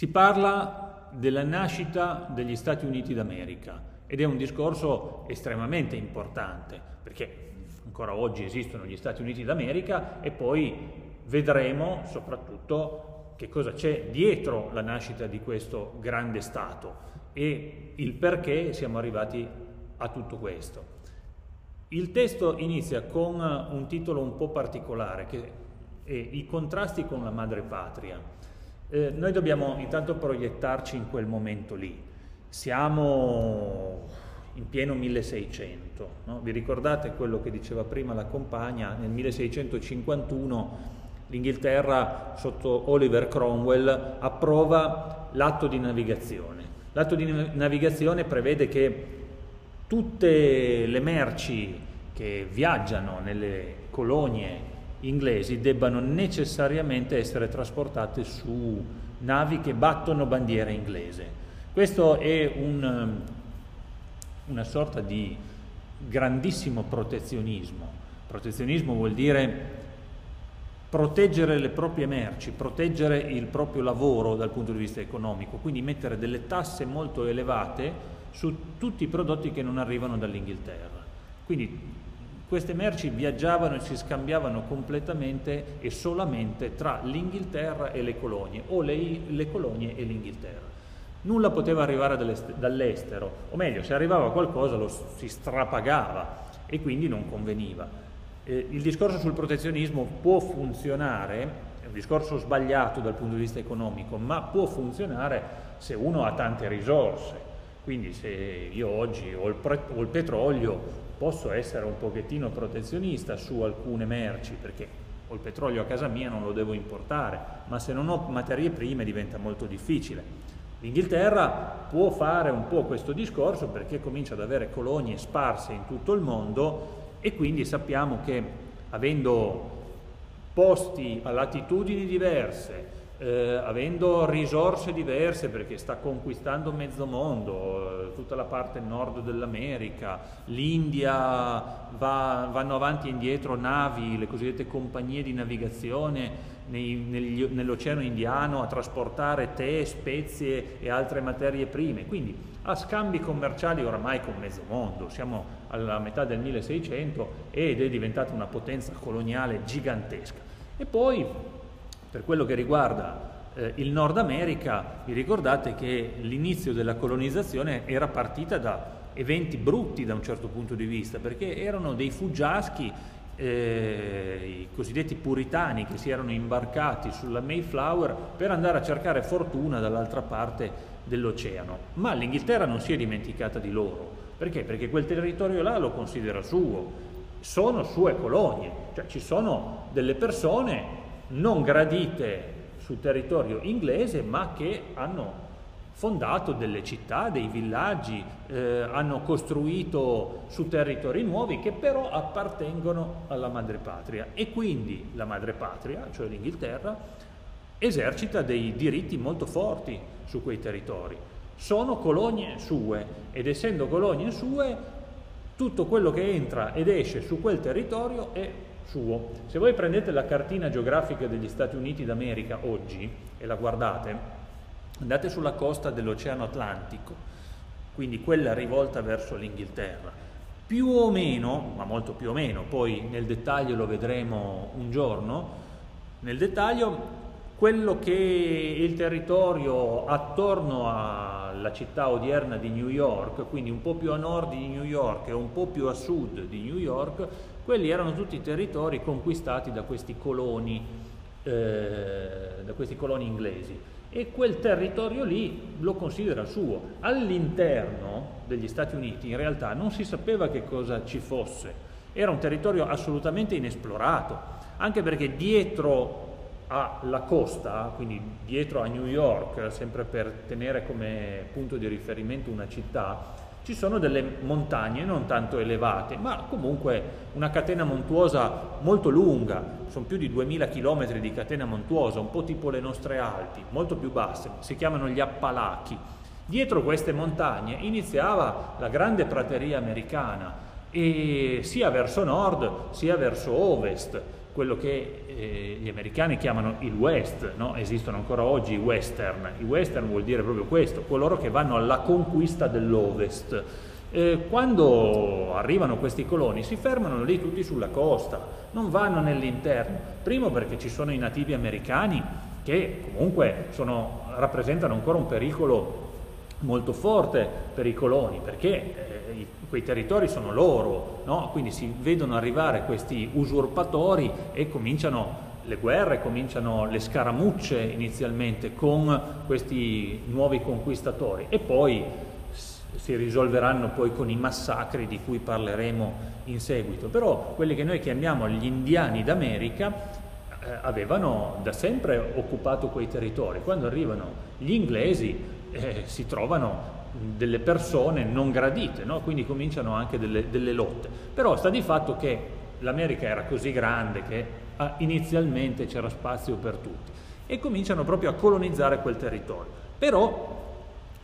Si parla della nascita degli Stati Uniti d'America ed è un discorso estremamente importante perché ancora oggi esistono gli Stati Uniti d'America e poi vedremo soprattutto che cosa c'è dietro la nascita di questo grande Stato e il perché siamo arrivati a tutto questo. Il testo inizia con un titolo un po' particolare che è I contrasti con la madre patria. Eh, noi dobbiamo intanto proiettarci in quel momento lì. Siamo in pieno 1600. No? Vi ricordate quello che diceva prima la compagna? Nel 1651 l'Inghilterra sotto Oliver Cromwell approva l'atto di navigazione. L'atto di navigazione prevede che tutte le merci che viaggiano nelle colonie inglesi debbano necessariamente essere trasportate su navi che battono bandiera inglese. Questo è un, una sorta di grandissimo protezionismo. Protezionismo vuol dire proteggere le proprie merci, proteggere il proprio lavoro dal punto di vista economico, quindi mettere delle tasse molto elevate su tutti i prodotti che non arrivano dall'Inghilterra. Quindi queste merci viaggiavano e si scambiavano completamente e solamente tra l'Inghilterra e le colonie, o le, le colonie e l'Inghilterra. Nulla poteva arrivare dall'estero, o meglio, se arrivava qualcosa lo si strapagava e quindi non conveniva. Eh, il discorso sul protezionismo può funzionare, è un discorso sbagliato dal punto di vista economico, ma può funzionare se uno ha tante risorse. Quindi se io oggi ho il, ho il petrolio posso essere un pochettino protezionista su alcune merci perché ho il petrolio a casa mia non lo devo importare, ma se non ho materie prime diventa molto difficile. L'Inghilterra può fare un po' questo discorso perché comincia ad avere colonie sparse in tutto il mondo e quindi sappiamo che avendo posti a latitudini diverse, eh, avendo risorse diverse perché sta conquistando mezzo mondo, eh, tutta la parte nord dell'America, l'India, va, vanno avanti e indietro navi, le cosiddette compagnie di navigazione nell'Oceano Indiano a trasportare tè, spezie e altre materie prime, quindi ha scambi commerciali oramai con mezzo mondo, siamo alla metà del 1600 ed è diventata una potenza coloniale gigantesca. E poi per quello che riguarda eh, il Nord America, vi ricordate che l'inizio della colonizzazione era partita da eventi brutti da un certo punto di vista, perché erano dei fuggiaschi eh, i cosiddetti puritani che si erano imbarcati sulla Mayflower per andare a cercare fortuna dall'altra parte dell'oceano. Ma l'Inghilterra non si è dimenticata di loro. Perché? Perché quel territorio là lo considera suo, sono sue colonie, cioè ci sono delle persone non gradite sul territorio inglese ma che hanno fondato delle città, dei villaggi, eh, hanno costruito su territori nuovi che però appartengono alla madrepatria e quindi la madrepatria, cioè l'Inghilterra, esercita dei diritti molto forti su quei territori. Sono colonie sue ed essendo colonie sue tutto quello che entra ed esce su quel territorio è suo. Se voi prendete la cartina geografica degli Stati Uniti d'America oggi e la guardate, andate sulla costa dell'Oceano Atlantico, quindi quella rivolta verso l'Inghilterra. Più o meno, ma molto più o meno, poi nel dettaglio lo vedremo un giorno, nel dettaglio quello che è il territorio attorno alla città odierna di New York, quindi un po' più a nord di New York e un po' più a sud di New York, quelli erano tutti territori conquistati da questi coloni, eh, da questi coloni inglesi e quel territorio lì lo considera suo. All'interno degli Stati Uniti in realtà non si sapeva che cosa ci fosse, era un territorio assolutamente inesplorato, anche perché dietro alla costa, quindi dietro a New York, sempre per tenere come punto di riferimento una città, ci sono delle montagne non tanto elevate, ma comunque una catena montuosa molto lunga, sono più di 2000 km di catena montuosa, un po' tipo le nostre Alpi, molto più basse, si chiamano gli Appalachi. Dietro queste montagne iniziava la grande prateria americana e sia verso nord sia verso ovest quello che eh, gli americani chiamano il West, no? esistono ancora oggi i Western. I Western vuol dire proprio questo, coloro che vanno alla conquista dell'Ovest. Eh, quando arrivano questi coloni si fermano lì tutti sulla costa, non vanno nell'interno. Primo perché ci sono i nativi americani che comunque sono, rappresentano ancora un pericolo molto forte per i coloni, perché eh, quei territori sono loro, no? quindi si vedono arrivare questi usurpatori e cominciano le guerre, cominciano le scaramucce inizialmente con questi nuovi conquistatori e poi si risolveranno poi con i massacri di cui parleremo in seguito. Però quelli che noi chiamiamo gli indiani d'America eh, avevano da sempre occupato quei territori. Quando arrivano gli inglesi eh, si trovano delle persone non gradite, no? quindi cominciano anche delle, delle, lotte. Però sta di fatto che l'America era così grande che ah, inizialmente c'era spazio per tutti e cominciano proprio a colonizzare quel territorio. Però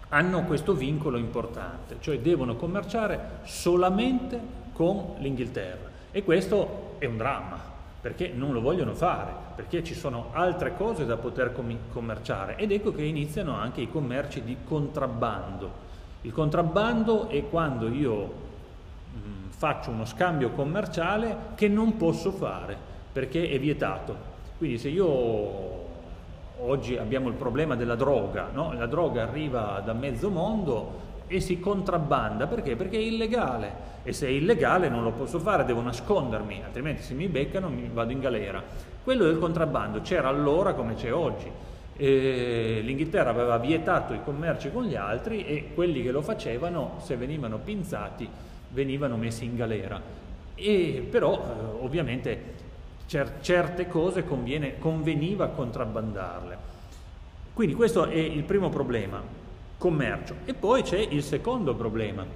hanno questo vincolo importante, cioè devono commerciare solamente con l'Inghilterra e questo è un dramma, perché non lo vogliono fare, perché ci sono altre cose da poter com commerciare ed ecco che iniziano anche i commerci di contrabbando. Il contrabbando è quando io mh, mm, faccio uno scambio commerciale che non posso fare perché è vietato. Quindi se io oggi abbiamo il problema della droga, no? la droga arriva da mezzo mondo e si contrabbanda perché? Perché è illegale e se è illegale non lo posso fare, devo nascondermi, altrimenti se mi beccano mi vado in galera. Quello del contrabbando c'era allora come c'è oggi. L'Inghilterra aveva vietato i commerci con gli altri e quelli che lo facevano, se venivano pinzati, venivano messi in galera. E però eh, ovviamente cer certe cose conviene, conveniva contrabbandarle. Quindi questo è il primo problema, commercio. E poi c'è il secondo problema,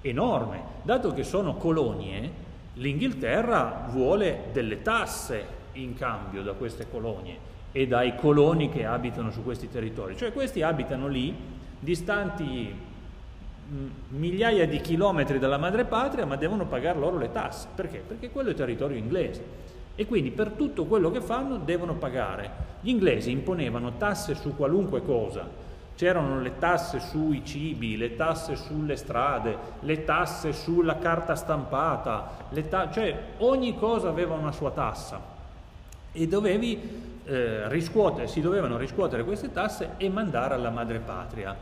enorme. Dato che sono colonie, l'Inghilterra vuole delle tasse in cambio da queste colonie e dai coloni che abitano su questi territori. Cioè questi abitano lì, distanti mm, migliaia di chilometri dalla madrepatria, ma devono pagare loro le tasse. Perché? Perché quello è territorio inglese. E quindi per tutto quello che fanno devono pagare. Gli inglesi imponevano tasse su qualunque cosa, C'erano le tasse sui cibi, le tasse sulle strade, le tasse sulla carta stampata, ta cioè ogni cosa aveva una sua tassa e dovevi eh, si dovevano riscuotere queste tasse e mandare alla madrepatria.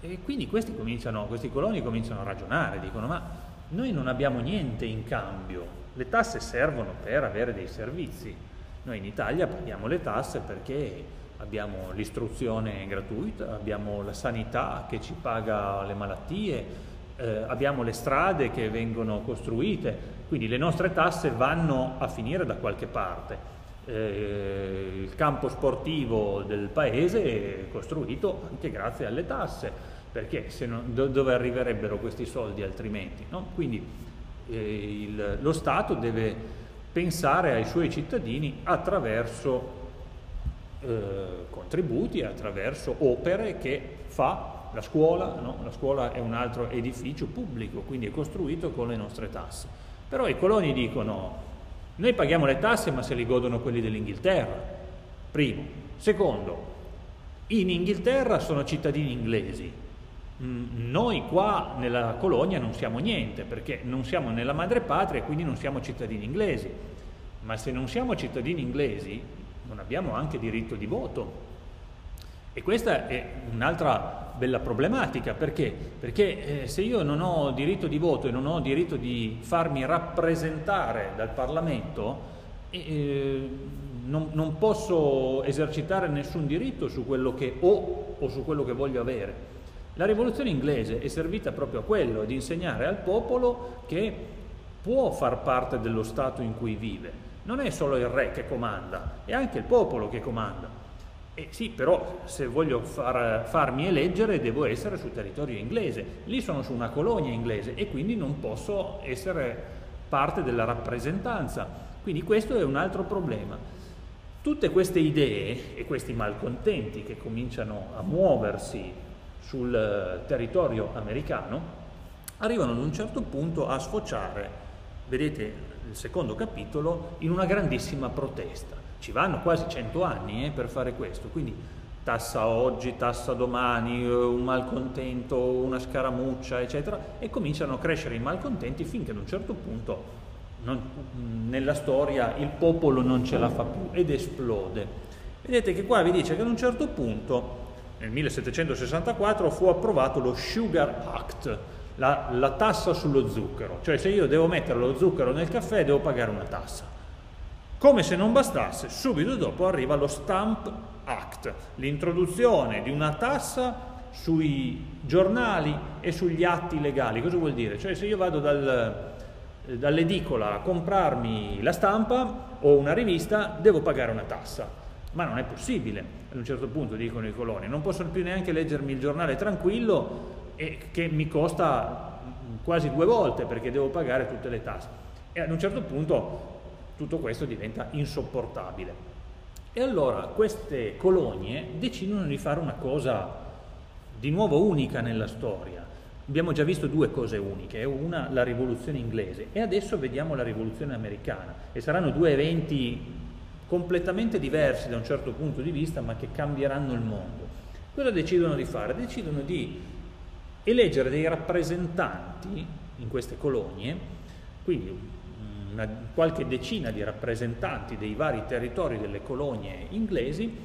E quindi questi, questi coloni cominciano a ragionare, dicono ma noi non abbiamo niente in cambio, le tasse servono per avere dei servizi. Noi in Italia paghiamo le tasse perché abbiamo l'istruzione gratuita, abbiamo la sanità che ci paga le malattie, eh, abbiamo le strade che vengono costruite, quindi le nostre tasse vanno a finire da qualche parte. Eh, il campo sportivo del paese è costruito anche grazie alle tasse, perché non, do, dove arriverebbero questi soldi altrimenti? No? Quindi eh, il, lo Stato deve pensare ai suoi cittadini attraverso eh, contributi attraverso opere che fa la scuola, no? la scuola è un altro edificio pubblico, quindi è costruito con le nostre tasse. Però i coloni dicono, noi paghiamo le tasse ma se li godono quelli dell'Inghilterra, primo. Secondo, in Inghilterra sono cittadini inglesi, mm, noi qua nella colonia non siamo niente perché non siamo nella madrepatria e quindi non siamo cittadini inglesi. Ma se non siamo cittadini inglesi, non abbiamo anche diritto di voto. E questa è un'altra bella problematica, perché? Perché eh, se io non ho diritto di voto e non ho diritto di farmi rappresentare dal Parlamento, eh, non, non posso esercitare nessun diritto su quello che ho o su quello che voglio avere. La rivoluzione inglese è servita proprio a quello, ad insegnare al popolo che può far parte dello Stato in cui vive, non è solo il re che comanda, è anche il popolo che comanda. E sì, però se voglio far, farmi eleggere devo essere sul territorio inglese, lì sono su una colonia inglese e quindi non posso essere parte della rappresentanza. Quindi questo è un altro problema. Tutte queste idee e questi malcontenti che cominciano a muoversi sul territorio americano arrivano ad un certo punto a sfociare vedete il secondo capitolo, in una grandissima protesta. Ci vanno quasi cento anni eh, per fare questo, quindi tassa oggi, tassa domani, eh, un malcontento, una scaramuccia, eccetera, e cominciano a crescere i malcontenti finché ad un certo punto non, nella storia il popolo non ce la fa più ed esplode. Vedete che qua vi dice che ad un certo punto, nel 1764, fu approvato lo Sugar Act, la, la tassa sullo zucchero, cioè se io devo mettere lo zucchero nel caffè devo pagare una tassa. Come se non bastasse, subito dopo arriva lo Stamp Act, l'introduzione di una tassa sui giornali e sugli atti legali. Cosa vuol dire? Cioè se io vado dal, dall'edicola a comprarmi la stampa o una rivista, devo pagare una tassa. Ma non è possibile, ad un certo punto dicono i coloni, non posso più neanche leggermi il giornale tranquillo e che mi costa quasi due volte perché devo pagare tutte le tasse. E ad un certo punto tutto questo diventa insopportabile. E allora queste colonie decidono di fare una cosa di nuovo unica nella storia. Abbiamo già visto due cose uniche, una la rivoluzione inglese e adesso vediamo la rivoluzione americana e saranno due eventi completamente diversi da un certo punto di vista ma che cambieranno il mondo. Cosa decidono di fare? Decidono di eleggere dei rappresentanti in queste colonie, quindi una, qualche decina di rappresentanti dei vari territori delle colonie inglesi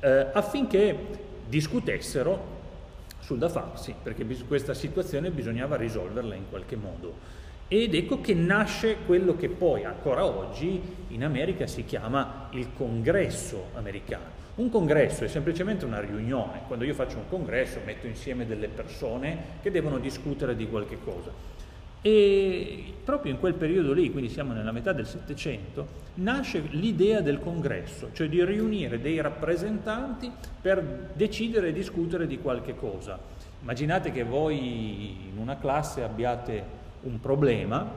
eh, affinché discutessero sul da farsi, perché questa situazione bisognava risolverla in qualche modo. Ed ecco che nasce quello che poi ancora oggi in America si chiama il congresso americano. Un congresso è semplicemente una riunione, quando io faccio un congresso metto insieme delle persone che devono discutere di qualche cosa. E proprio in quel periodo lì, quindi siamo nella metà del Settecento, nasce l'idea del congresso, cioè di riunire dei rappresentanti per decidere e discutere di qualche cosa. Immaginate che voi in una classe abbiate un problema,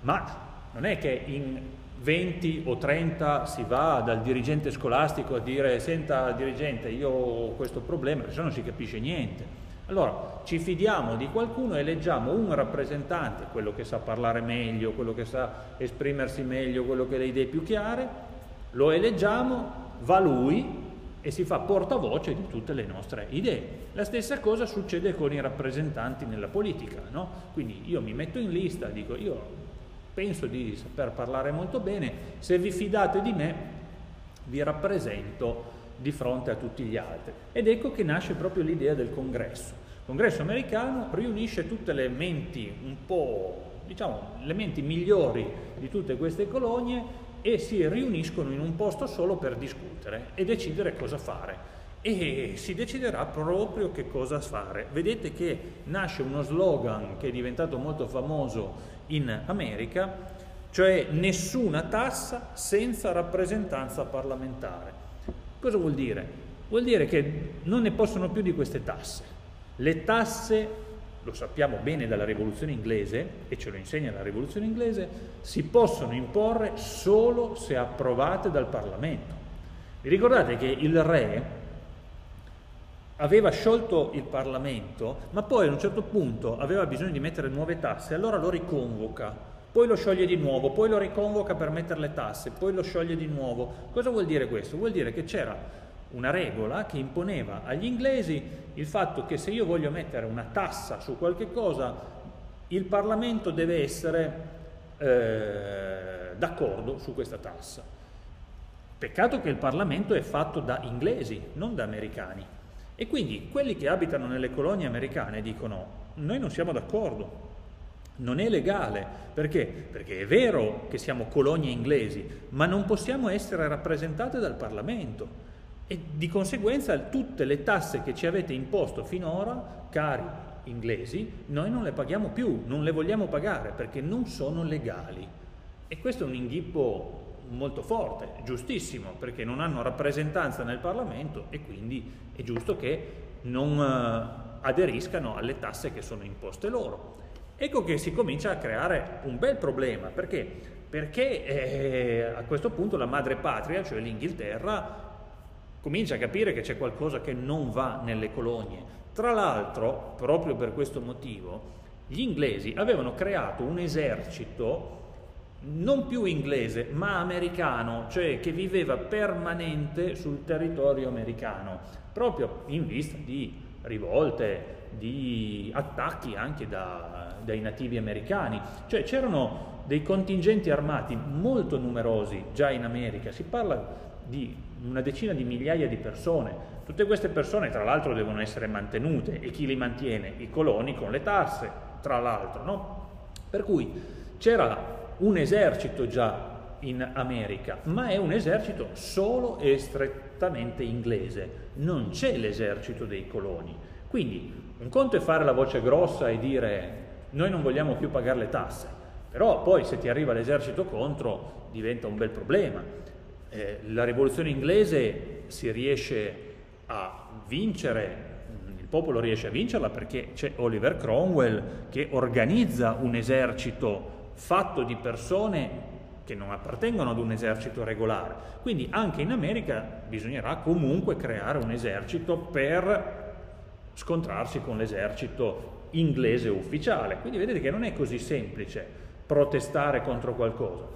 ma non è che in 20 o 30 si va dal dirigente scolastico a dire senta dirigente io ho questo problema, perché non si capisce niente. Allora ci fidiamo di qualcuno e eleggiamo un rappresentante, quello che sa parlare meglio, quello che sa esprimersi meglio, quello che ha le idee più chiare, lo eleggiamo, va lui e si fa portavoce di tutte le nostre idee. La stessa cosa succede con i rappresentanti nella politica, no? Quindi io mi metto in lista, dico io penso di saper parlare molto bene, se vi fidate di me vi rappresento di fronte a tutti gli altri. Ed ecco che nasce proprio l'idea del congresso. Il congresso americano riunisce tutte le menti un po', diciamo, le menti migliori di tutte queste colonie e si riuniscono in un posto solo per discutere e decidere cosa fare. E si deciderà proprio che cosa fare. Vedete che nasce uno slogan che è diventato molto famoso in America, cioè nessuna tassa senza rappresentanza parlamentare. Cosa vuol dire? Vuol dire che non ne possono più di queste tasse. Le tasse, lo sappiamo bene dalla rivoluzione inglese, e ce lo insegna la rivoluzione inglese, si possono imporre solo se approvate dal Parlamento. Vi ricordate che il re aveva sciolto il Parlamento, ma poi a un certo punto aveva bisogno di mettere nuove tasse, allora lo riconvoca poi lo scioglie di nuovo, poi lo riconvoca per mettere le tasse, poi lo scioglie di nuovo. Cosa vuol dire questo? Vuol dire che c'era una regola che imponeva agli inglesi il fatto che se io voglio mettere una tassa su qualche cosa, il Parlamento deve essere eh, d'accordo su questa tassa. Peccato che il Parlamento è fatto da inglesi, non da americani. E quindi quelli che abitano nelle colonie americane dicono noi non siamo d'accordo, non è legale. Perché? Perché è vero che siamo colonie inglesi, ma non possiamo essere rappresentate dal Parlamento. E di conseguenza tutte le tasse che ci avete imposto finora, cari inglesi, noi non le paghiamo più, non le vogliamo pagare perché non sono legali. E questo è un inghippo molto forte, giustissimo, perché non hanno rappresentanza nel Parlamento e quindi è giusto che non eh, aderiscano alle tasse che sono imposte loro. Ecco che si comincia a creare un bel problema, perché? Perché eh, a questo punto la madre patria, cioè l'Inghilterra, comincia a capire che c'è qualcosa che non va nelle colonie. Tra l'altro, proprio per questo motivo, gli inglesi avevano creato un esercito non più inglese, ma americano, cioè che viveva permanente sul territorio americano, proprio in vista di rivolte, di attacchi anche da, dai nativi americani. Cioè c'erano dei contingenti armati molto numerosi già in America, si parla di una decina di migliaia di persone. Tutte queste persone tra l'altro devono essere mantenute e chi li mantiene? I coloni con le tasse, tra l'altro, no? Per cui c'era un esercito già in America, ma è un esercito solo e strettamente inglese, non c'è l'esercito dei coloni. Quindi un conto è fare la voce grossa e dire noi non vogliamo più pagare le tasse, però poi se ti arriva l'esercito contro diventa un bel problema. Eh, la rivoluzione inglese si riesce a vincere, il popolo riesce a vincerla perché c'è Oliver Cromwell che organizza un esercito fatto di persone che non appartengono ad un esercito regolare. Quindi anche in America bisognerà comunque creare un esercito per scontrarsi con l'esercito inglese ufficiale. Quindi vedete che non è così semplice protestare contro qualcosa.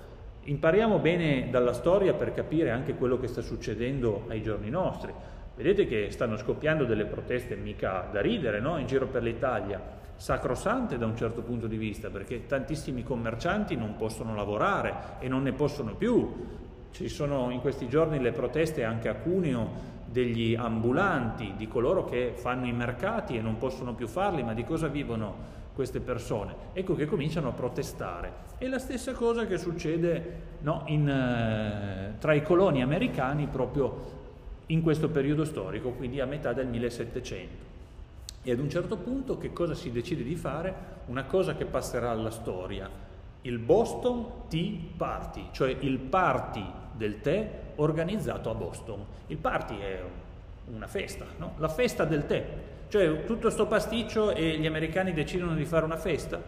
Impariamo bene dalla storia per capire anche quello che sta succedendo ai giorni nostri. Vedete che stanno scoppiando delle proteste mica da ridere no? in giro per l'Italia sacrosante da un certo punto di vista, perché tantissimi commercianti non possono lavorare e non ne possono più. Ci sono in questi giorni le proteste anche a Cuneo degli ambulanti, di coloro che fanno i mercati e non possono più farli, ma di cosa vivono queste persone? Ecco che cominciano a protestare. È la stessa cosa che succede no, in, eh, tra i coloni americani proprio in questo periodo storico, quindi a metà del 1700. E ad un certo punto che cosa si decide di fare? Una cosa che passerà alla storia, il Boston Tea Party, cioè il party del tè organizzato a Boston. Il party è una festa, no? la festa del tè, cioè tutto questo pasticcio e gli americani decidono di fare una festa.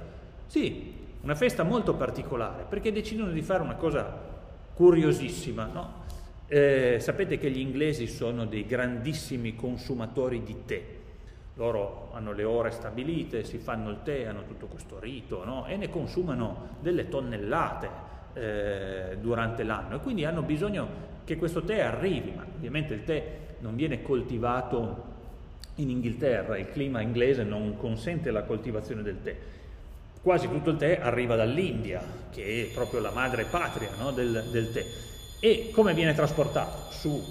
Sì, una festa molto particolare, perché decidono di fare una cosa curiosissima. No? Eh, sapete che gli inglesi sono dei grandissimi consumatori di tè loro hanno le ore stabilite, si fanno il tè, hanno tutto questo rito no? e ne consumano delle tonnellate eh, durante l'anno e quindi hanno bisogno che questo tè arrivi, ma ovviamente il tè non viene coltivato in Inghilterra, il clima inglese non consente la coltivazione del tè. Quasi tutto il tè arriva dall'India, che è proprio la madre patria no? del, del tè. E come viene trasportato? Su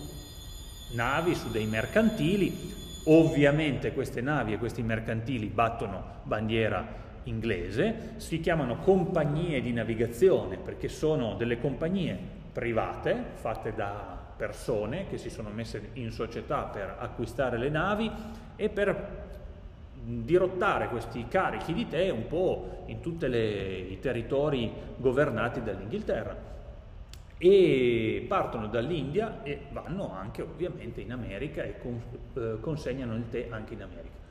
navi, su dei mercantili, Ovviamente queste navi e questi mercantili battono bandiera inglese, si chiamano compagnie di navigazione perché sono delle compagnie private fatte da persone che si sono messe in società per acquistare le navi e per dirottare questi carichi di tè un po' in tutti i territori governati dall'Inghilterra e partono dall'India e vanno anche ovviamente in America e eh, consegnano il tè anche in America.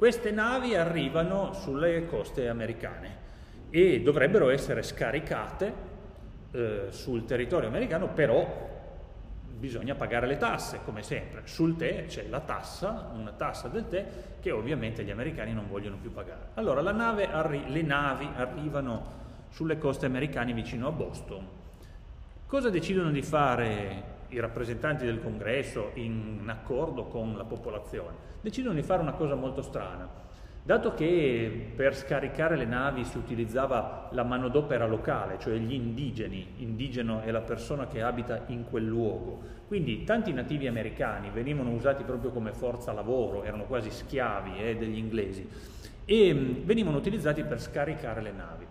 Queste navi arrivano sulle coste americane e dovrebbero essere scaricate eh, sul territorio americano, però bisogna pagare le tasse, come sempre. Sul tè c'è la tassa, una tassa del tè, che ovviamente gli americani non vogliono più pagare. Allora nave le navi arrivano sulle coste americane vicino a Boston Cosa decidono di fare i rappresentanti del congresso in accordo con la popolazione? Decidono di fare una cosa molto strana. Dato che per scaricare le navi si utilizzava la manodopera locale, cioè gli indigeni, indigeno è la persona che abita in quel luogo, quindi tanti nativi americani venivano usati proprio come forza lavoro, erano quasi schiavi eh, degli inglesi, e venivano utilizzati per scaricare le navi.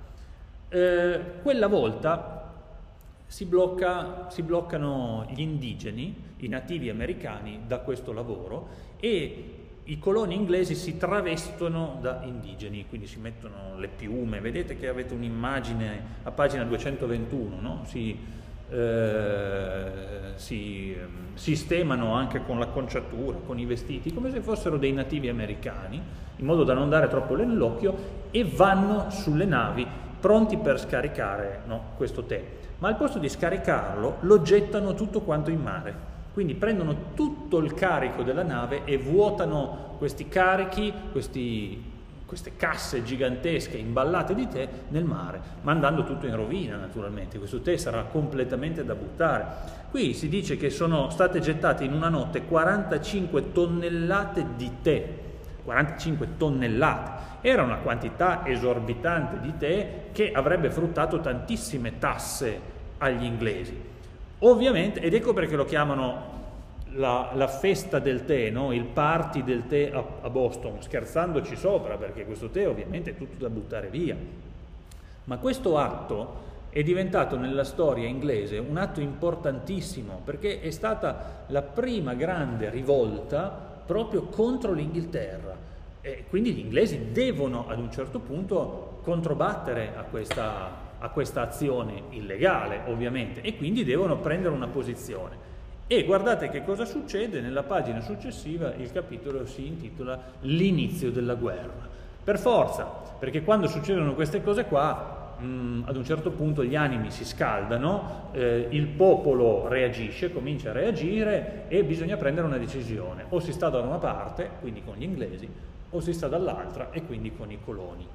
Eh, quella volta si, blocca, si bloccano gli indigeni, i nativi americani, da questo lavoro e i coloni inglesi si travestono da indigeni, quindi si mettono le piume, vedete che avete un'immagine a pagina 221, no? si, eh, si ehm, sistemano anche con l'acconciatura, con i vestiti, come se fossero dei nativi americani, in modo da non dare troppo nell'occhio, e vanno sulle navi pronti per scaricare no, questo tè ma al posto di scaricarlo lo gettano tutto quanto in mare. Quindi prendono tutto il carico della nave e vuotano questi carichi, questi queste casse gigantesche imballate di tè nel mare, mandando tutto in rovina naturalmente. Questo tè sarà completamente da buttare. Qui si dice che sono state gettate in una notte 45 tonnellate di tè, 45 tonnellate. Era una quantità esorbitante di tè che avrebbe fruttato tantissime tasse agli inglesi. Ovviamente, ed ecco perché lo chiamano la, la, festa del tè, no? il party del tè a, a, Boston, scherzandoci sopra, perché questo tè ovviamente è tutto da buttare via. Ma questo atto è diventato nella storia inglese un atto importantissimo, perché è stata la prima grande rivolta proprio contro l'Inghilterra. E quindi gli inglesi devono ad un certo punto controbattere a questa, a questa azione illegale, ovviamente, e quindi devono prendere una posizione. E guardate che cosa succede, nella pagina successiva il capitolo si intitola L'inizio della guerra. Per forza, perché quando succedono queste cose qua, mh, mm, ad un certo punto gli animi si scaldano, eh, il popolo reagisce, comincia a reagire e bisogna prendere una decisione. O si sta da una parte, quindi con gli inglesi, o si sta dall'altra e quindi con i coloni.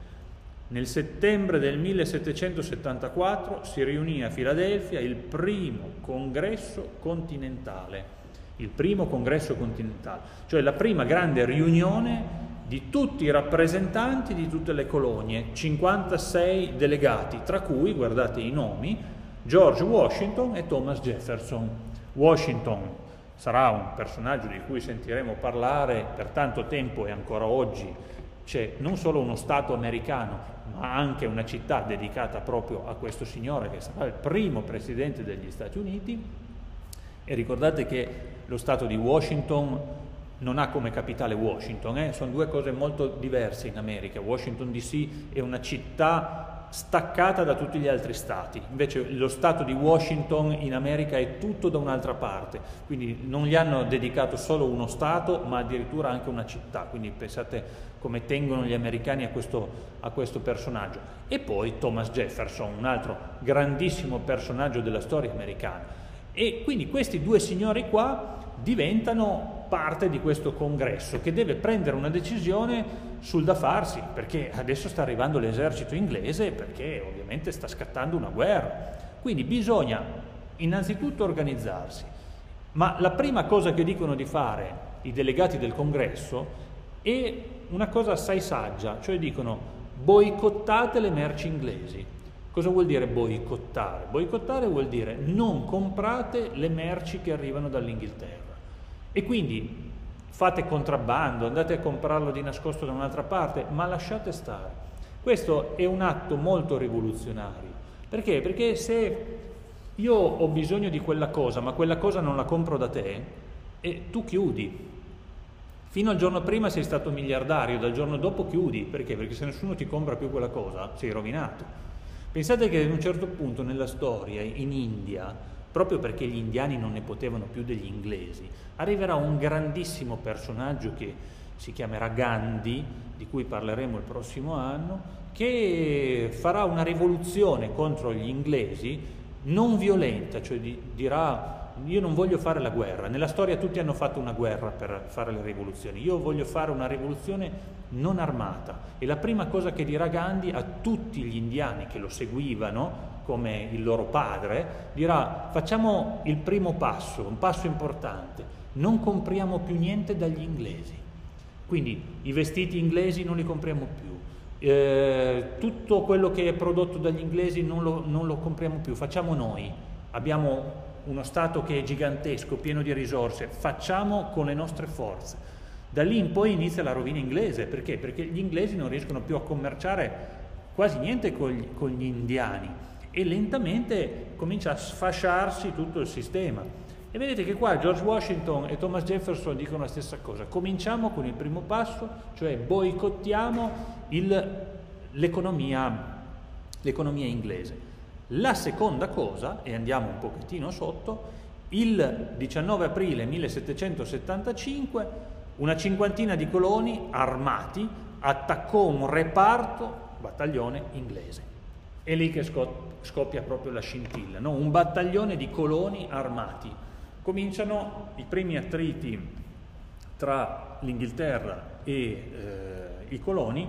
Nel settembre del 1774 si riunì a Filadelfia il primo congresso continentale, il primo congresso continentale, cioè la prima grande riunione di tutti i rappresentanti di tutte le colonie, 56 delegati, tra cui, guardate i nomi, George Washington e Thomas Jefferson. Washington sarà un personaggio di cui sentiremo parlare per tanto tempo e ancora oggi c'è non solo uno Stato americano, ma anche una città dedicata proprio a questo signore che sarà il primo presidente degli Stati Uniti. E ricordate che lo Stato di Washington non ha come capitale Washington, eh? sono due cose molto diverse in America. Washington DC è una città staccata da tutti gli altri stati. Invece lo stato di Washington in America è tutto da un'altra parte, quindi non gli hanno dedicato solo uno stato, ma addirittura anche una città. Quindi pensate come tengono gli americani a questo, a questo personaggio. E poi Thomas Jefferson, un altro grandissimo personaggio della storia americana. E quindi questi due signori qua diventano parte di questo congresso che deve prendere una decisione sul da farsi, perché adesso sta arrivando l'esercito inglese, perché ovviamente sta scattando una guerra. Quindi bisogna innanzitutto organizzarsi. Ma la prima cosa che dicono di fare i delegati del congresso è una cosa assai saggia, cioè dicono boicottate le merci inglesi. Cosa vuol dire boicottare? Boicottare vuol dire non comprate le merci che arrivano dall'Inghilterra. E quindi fate contrabbando, andate a comprarlo di nascosto da un'altra parte, ma lasciate stare. Questo è un atto molto rivoluzionario. Perché? Perché se io ho bisogno di quella cosa, ma quella cosa non la compro da te, e tu chiudi. Fino al giorno prima sei stato miliardario, dal giorno dopo chiudi. Perché? Perché se nessuno ti compra più quella cosa, sei rovinato. Pensate che ad un certo punto nella storia, in India, proprio perché gli indiani non ne potevano più degli inglesi, arriverà un grandissimo personaggio che si chiamerà Gandhi, di cui parleremo il prossimo anno, che farà una rivoluzione contro gli inglesi non violenta, cioè dirà io non voglio fare la guerra, nella storia tutti hanno fatto una guerra per fare le rivoluzioni, io voglio fare una rivoluzione non armata. E la prima cosa che dirà Gandhi a tutti gli indiani che lo seguivano come il loro padre, dirà facciamo il primo passo, un passo importante, non compriamo più niente dagli inglesi. Quindi i vestiti inglesi non li compriamo più, eh, tutto quello che è prodotto dagli inglesi non lo, non lo compriamo più, facciamo noi. Abbiamo uno Stato che è gigantesco, pieno di risorse, facciamo con le nostre forze. Da lì in poi inizia la rovina inglese, perché? Perché gli inglesi non riescono più a commerciare quasi niente con gli, con gli indiani e lentamente comincia a sfasciarsi tutto il sistema. E vedete che qua George Washington e Thomas Jefferson dicono la stessa cosa. Cominciamo con il primo passo, cioè boicottiamo l'economia, l'economia inglese. La seconda cosa, e andiamo un pochettino sotto, il 19 aprile 1775 una cinquantina di coloni armati attaccò un reparto battaglione inglese. È lì che scoppia proprio la scintilla, no? un battaglione di coloni armati. Cominciano i primi attriti tra l'Inghilterra e eh, i coloni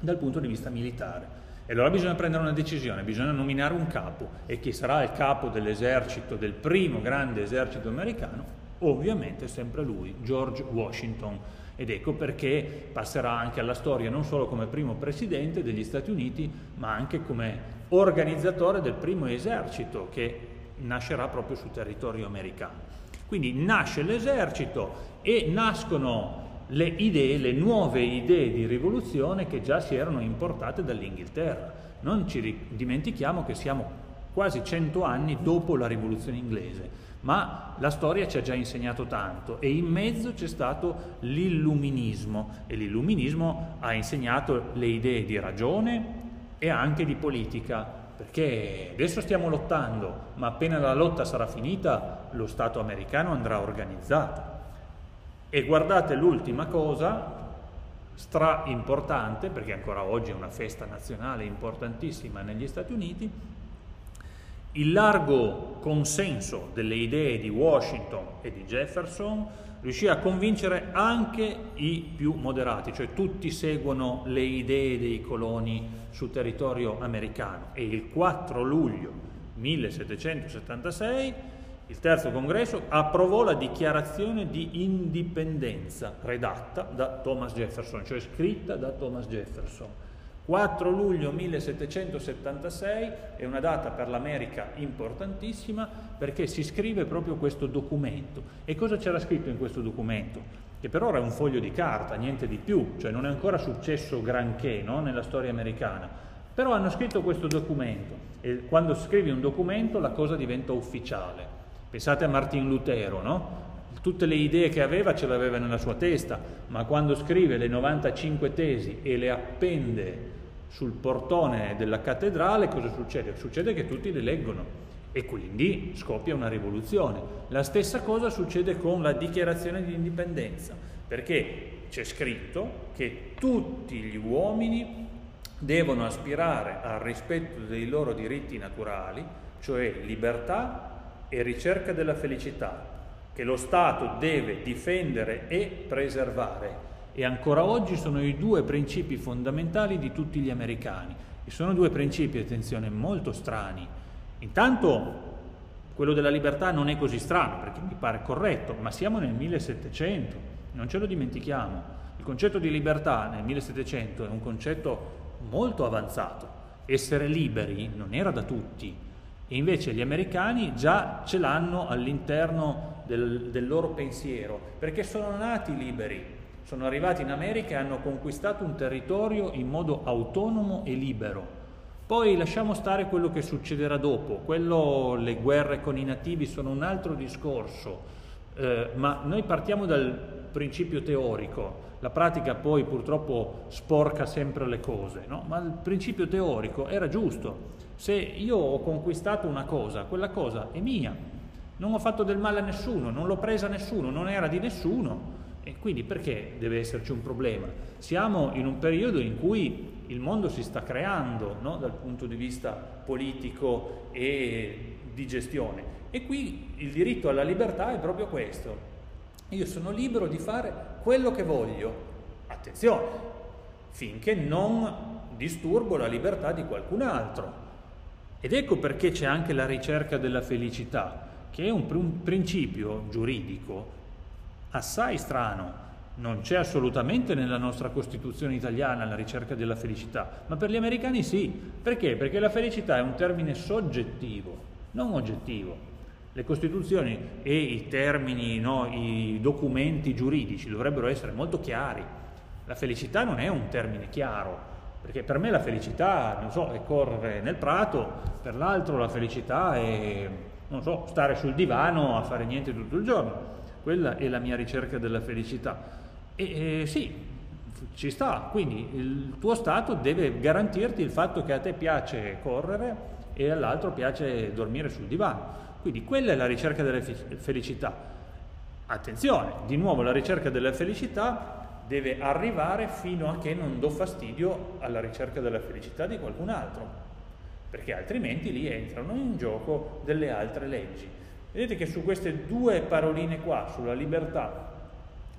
dal punto di vista militare. E allora bisogna prendere una decisione, bisogna nominare un capo e chi sarà il capo dell'esercito, del primo grande esercito americano? Ovviamente sempre lui, George Washington. Ed ecco perché passerà anche alla storia non solo come primo presidente degli Stati Uniti, ma anche come organizzatore del primo esercito che nascerà proprio sul territorio americano. Quindi nasce l'esercito e nascono le idee, le nuove idee di rivoluzione che già si erano importate dall'Inghilterra. Non ci dimentichiamo che siamo quasi cento anni dopo la rivoluzione inglese, ma la storia ci ha già insegnato tanto e in mezzo c'è stato l'illuminismo e l'illuminismo ha insegnato le idee di ragione e anche di politica, perché adesso stiamo lottando, ma appena la lotta sarà finita lo Stato americano andrà organizzato. E guardate l'ultima cosa, stra importante, perché ancora oggi è una festa nazionale importantissima negli Stati Uniti, il largo consenso delle idee di Washington e di Jefferson riuscì a convincere anche i più moderati, cioè tutti seguono le idee dei coloni sul territorio americano e il 4 luglio 1776 il terzo congresso approvò la dichiarazione di indipendenza redatta da Thomas Jefferson, cioè scritta da Thomas Jefferson. 4 luglio 1776 è una data per l'America importantissima perché si scrive proprio questo documento. E cosa c'era scritto in questo documento? Che per ora è un foglio di carta, niente di più, cioè non è ancora successo granché no? nella storia americana. Però hanno scritto questo documento e quando scrivi un documento la cosa diventa ufficiale. Pensate a Martin Lutero, no? Tutte le idee che aveva ce le aveva nella sua testa, ma quando scrive le 95 tesi e le appende sul portone della cattedrale, cosa succede? Succede che tutti le leggono e quindi scoppia una rivoluzione. La stessa cosa succede con la dichiarazione di indipendenza, perché c'è scritto che tutti gli uomini devono aspirare al rispetto dei loro diritti naturali, cioè libertà, e ricerca della felicità, che lo Stato deve difendere e preservare. E ancora oggi sono i due principi fondamentali di tutti gli americani. E sono due principi, attenzione, molto strani. Intanto quello della libertà non è così strano, perché mi pare corretto, ma siamo nel 1700, non ce lo dimentichiamo. Il concetto di libertà nel 1700 è un concetto molto avanzato. Essere liberi non era da tutti, e invece gli americani già ce l'hanno all'interno del, del loro pensiero, perché sono nati liberi, sono arrivati in America e hanno conquistato un territorio in modo autonomo e libero. Poi lasciamo stare quello che succederà dopo, quello, le guerre con i nativi sono un altro discorso, eh, ma noi partiamo dal principio teorico, la pratica poi purtroppo sporca sempre le cose, no? ma il principio teorico era giusto. Se io ho conquistato una cosa, quella cosa è mia, non ho fatto del male a nessuno, non l'ho presa a nessuno, non era di nessuno, e quindi perché deve esserci un problema? Siamo in un periodo in cui il mondo si sta creando no? dal punto di vista politico e di gestione. E qui il diritto alla libertà è proprio questo. Io sono libero di fare quello che voglio. Attenzione, finché non disturbo la libertà di qualcun altro. Ed ecco perché c'è anche la ricerca della felicità, che è un, principio giuridico assai strano. Non c'è assolutamente nella nostra Costituzione italiana la ricerca della felicità, ma per gli americani sì. Perché? Perché la felicità è un termine soggettivo, non oggettivo. Le Costituzioni e i termini, no, i documenti giuridici dovrebbero essere molto chiari. La felicità non è un termine chiaro, perché per me la felicità, non so, è correre nel prato, per l'altro la felicità è, non so, stare sul divano a fare niente tutto il giorno. Quella è la mia ricerca della felicità. E, e sì, ci sta, quindi il tuo stato deve garantirti il fatto che a te piace correre e all'altro piace dormire sul divano. Quindi quella è la ricerca della felicità. Attenzione, di nuovo la ricerca della felicità deve arrivare fino a che non do fastidio alla ricerca della felicità di qualcun altro, perché altrimenti lì entrano in gioco delle altre leggi. Vedete che su queste due paroline qua, sulla libertà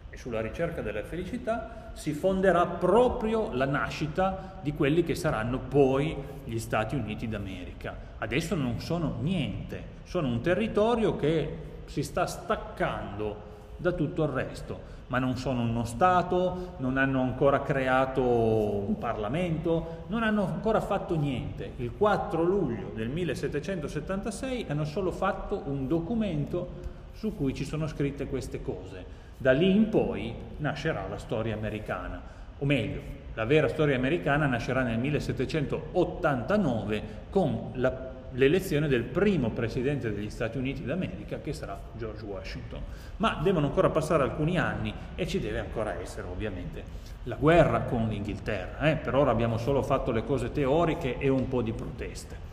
e sulla ricerca della felicità si fonderà proprio la nascita di quelli che saranno poi gli Stati Uniti d'America. Adesso non sono niente, sono un territorio che si sta staccando da tutto il resto, ma non sono uno Stato, non hanno ancora creato un Parlamento, non hanno ancora fatto niente. Il 4 luglio del 1776 hanno solo fatto un documento su cui ci sono scritte queste cose. Da lì in poi nascerà la storia americana, o meglio, la vera storia americana nascerà nel 1789 con la l'elezione del primo presidente degli Stati Uniti d'America che sarà George Washington. Ma devono ancora passare alcuni anni e ci deve ancora essere ovviamente la guerra con l'Inghilterra. Eh? Per ora abbiamo solo fatto le cose teoriche e un po' di proteste.